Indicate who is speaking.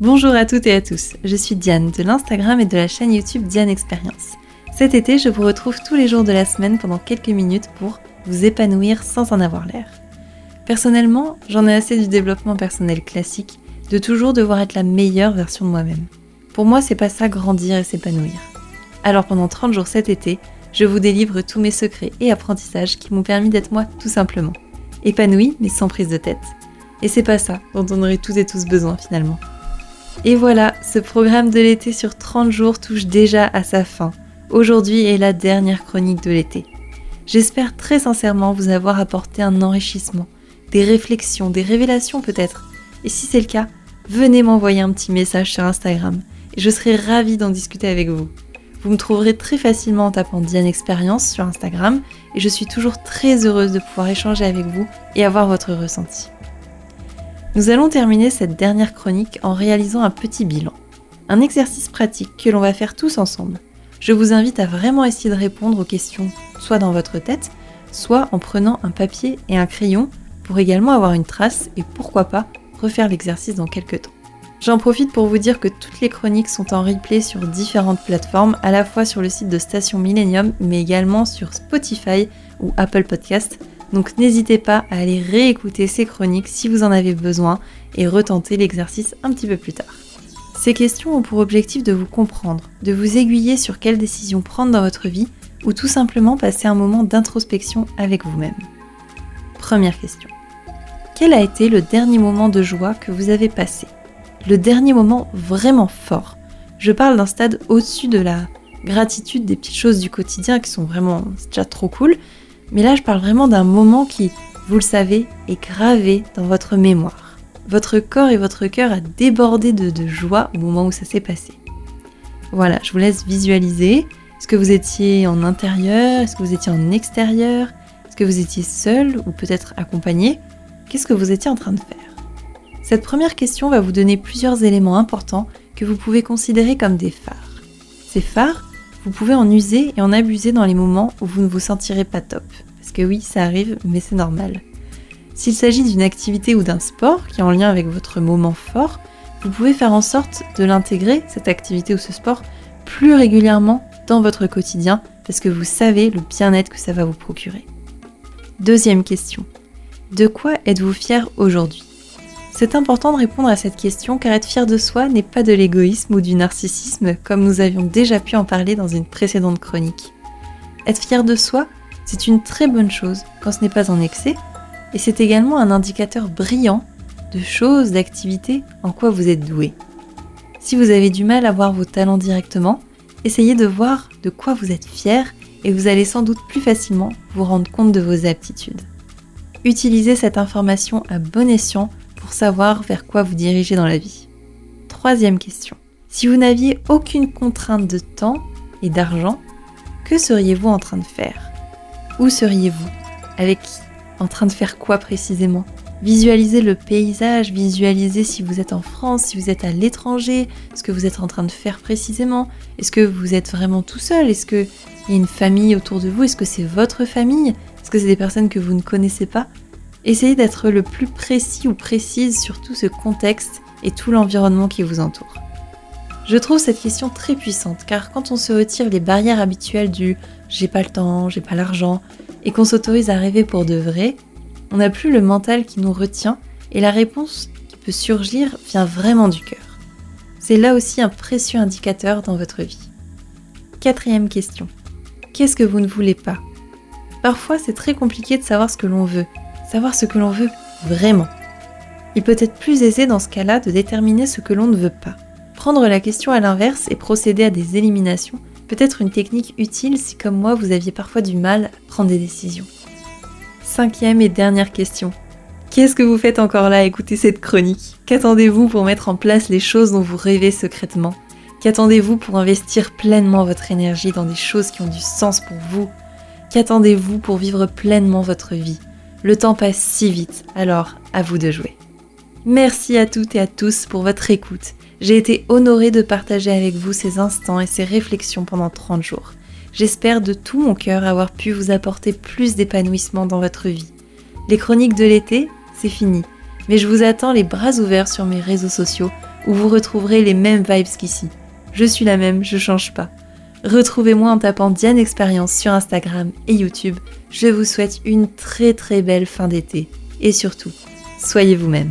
Speaker 1: Bonjour à toutes et à tous, je suis Diane de l'Instagram et de la chaîne YouTube Diane Experience. Cet été, je vous retrouve tous les jours de la semaine pendant quelques minutes pour vous épanouir sans en avoir l'air. Personnellement, j'en ai assez du développement personnel classique, de toujours devoir être la meilleure version de moi-même. Pour moi, c'est pas ça grandir et s'épanouir. Alors pendant 30 jours cet été, je vous délivre tous mes secrets et apprentissages qui m'ont permis d'être moi tout simplement. Épanouie, mais sans prise de tête. Et c'est pas ça dont on aurait toutes et tous besoin finalement. Et voilà, ce programme de l'été sur 30 jours touche déjà à sa fin. Aujourd'hui est la dernière chronique de l'été. J'espère très sincèrement vous avoir apporté un enrichissement, des réflexions, des révélations peut-être. Et si c'est le cas, venez m'envoyer un petit message sur Instagram et je serai ravie d'en discuter avec vous. Vous me trouverez très facilement en tapant Diane Expérience sur Instagram et je suis toujours très heureuse de pouvoir échanger avec vous et avoir votre ressenti. Nous allons terminer cette dernière chronique en réalisant un petit bilan. Un exercice pratique que l'on va faire tous ensemble. Je vous invite à vraiment essayer de répondre aux questions soit dans votre tête, soit en prenant un papier et un crayon pour également avoir une trace et pourquoi pas refaire l'exercice dans quelques temps. J'en profite pour vous dire que toutes les chroniques sont en replay sur différentes plateformes, à la fois sur le site de Station Millennium, mais également sur Spotify ou Apple Podcast. Donc n'hésitez pas à aller réécouter ces chroniques si vous en avez besoin et retenter l'exercice un petit peu plus tard. Ces questions ont pour objectif de vous comprendre, de vous aiguiller sur quelles décisions prendre dans votre vie ou tout simplement passer un moment d'introspection avec vous-même. Première question. Quel a été le dernier moment de joie que vous avez passé? Le dernier moment vraiment fort. Je parle d'un stade au-dessus de la gratitude des petites choses du quotidien qui sont vraiment déjà trop cool, mais là, je parle vraiment d'un moment qui, vous le savez, est gravé dans votre mémoire. Votre corps et votre cœur a débordé de, joie au moment où ça s'est passé. Voilà, je vous laisse visualiser. Est-ce que vous étiez en intérieur? Est-ce que vous étiez en extérieur? Est-ce que vous étiez seul ou peut-être accompagné? Qu'est-ce que vous étiez en train de faire? Cette première question va vous donner plusieurs éléments importants que vous pouvez considérer comme des phares. Ces phares, vous pouvez en user et en abuser dans les moments où vous ne vous sentirez pas top. Parce que oui, ça arrive, mais c'est normal. S'il s'agit d'une activité ou d'un sport qui est en lien avec votre moment fort, vous pouvez faire en sorte de l'intégrer, cette activité ou ce sport, plus régulièrement dans votre quotidien parce que vous savez le bien-être que ça va vous procurer. Deuxième question. De quoi êtes-vous fier aujourd'hui? C'est important de répondre à cette question car être fier de soi n'est pas de l'égoïsme ou du narcissisme comme nous avions déjà pu en parler dans une précédente chronique. Être fier de soi, c'est une très bonne chose quand ce n'est pas en excès et c'est également un indicateur brillant de choses, d'activités en quoi vous êtes doué. Si vous avez du mal à voir vos talents directement, essayez de voir de quoi vous êtes fier et vous allez sans doute plus facilement vous rendre compte de vos aptitudes. Utilisez cette information à bon escient pour savoir vers quoi vous dirigez dans la vie. Troisième question. Si vous n'aviez aucune contrainte de temps et d'argent, que seriez-vous en train de faire? Où seriez-vous? Avec qui? En train de faire quoi précisément? Visualisez le paysage, visualisez si vous êtes en France, si vous êtes à l'étranger, ce que vous êtes en train de faire précisément? Est-ce que vous êtes vraiment tout seul? Est-ce qu'il y a une famille autour de vous? Est-ce que c'est votre famille? Est-ce que c'est des personnes que vous ne connaissez pas? Essayez d'être le plus précis ou précise sur tout ce contexte et tout l'environnement qui vous entoure. Je trouve cette question très puissante car quand on se retire les barrières habituelles du j'ai pas le temps, j'ai pas l'argent et qu'on s'autorise à rêver pour de vrai, on n'a plus le mental qui nous retient et la réponse qui peut surgir vient vraiment du cœur. C'est là aussi un précieux indicateur dans votre vie. Quatrième question. Qu'est-ce que vous ne voulez pas? Parfois c'est très compliqué de savoir ce que l'on veut savoir ce que l'on veut vraiment. Il peut être plus aisé dans ce cas-là de déterminer ce que l'on ne veut pas. Prendre la question à l'inverse et procéder à des éliminations peut être une technique utile si comme moi vous aviez parfois du mal à prendre des décisions. Cinquième et dernière question. Qu'est-ce que vous faites encore là à écouter cette chronique? Qu'attendez-vous pour mettre en place les choses dont vous rêvez secrètement? Qu'attendez-vous pour investir pleinement votre énergie dans des choses qui ont du sens pour vous? Qu'attendez-vous pour vivre pleinement votre vie? Le temps passe si vite, alors à vous de jouer. Merci à toutes et à tous pour votre écoute. J'ai été honorée de partager avec vous ces instants et ces réflexions pendant 30 jours. J'espère de tout mon cœur avoir pu vous apporter plus d'épanouissement dans votre vie. Les chroniques de l'été, c'est fini, mais je vous attends les bras ouverts sur mes réseaux sociaux où vous retrouverez les mêmes vibes qu'ici. Je suis la même, je change pas. Retrouvez-moi en tapant Diane Expérience sur Instagram et YouTube. Je vous souhaite une très très belle fin d'été. Et surtout, soyez vous-même.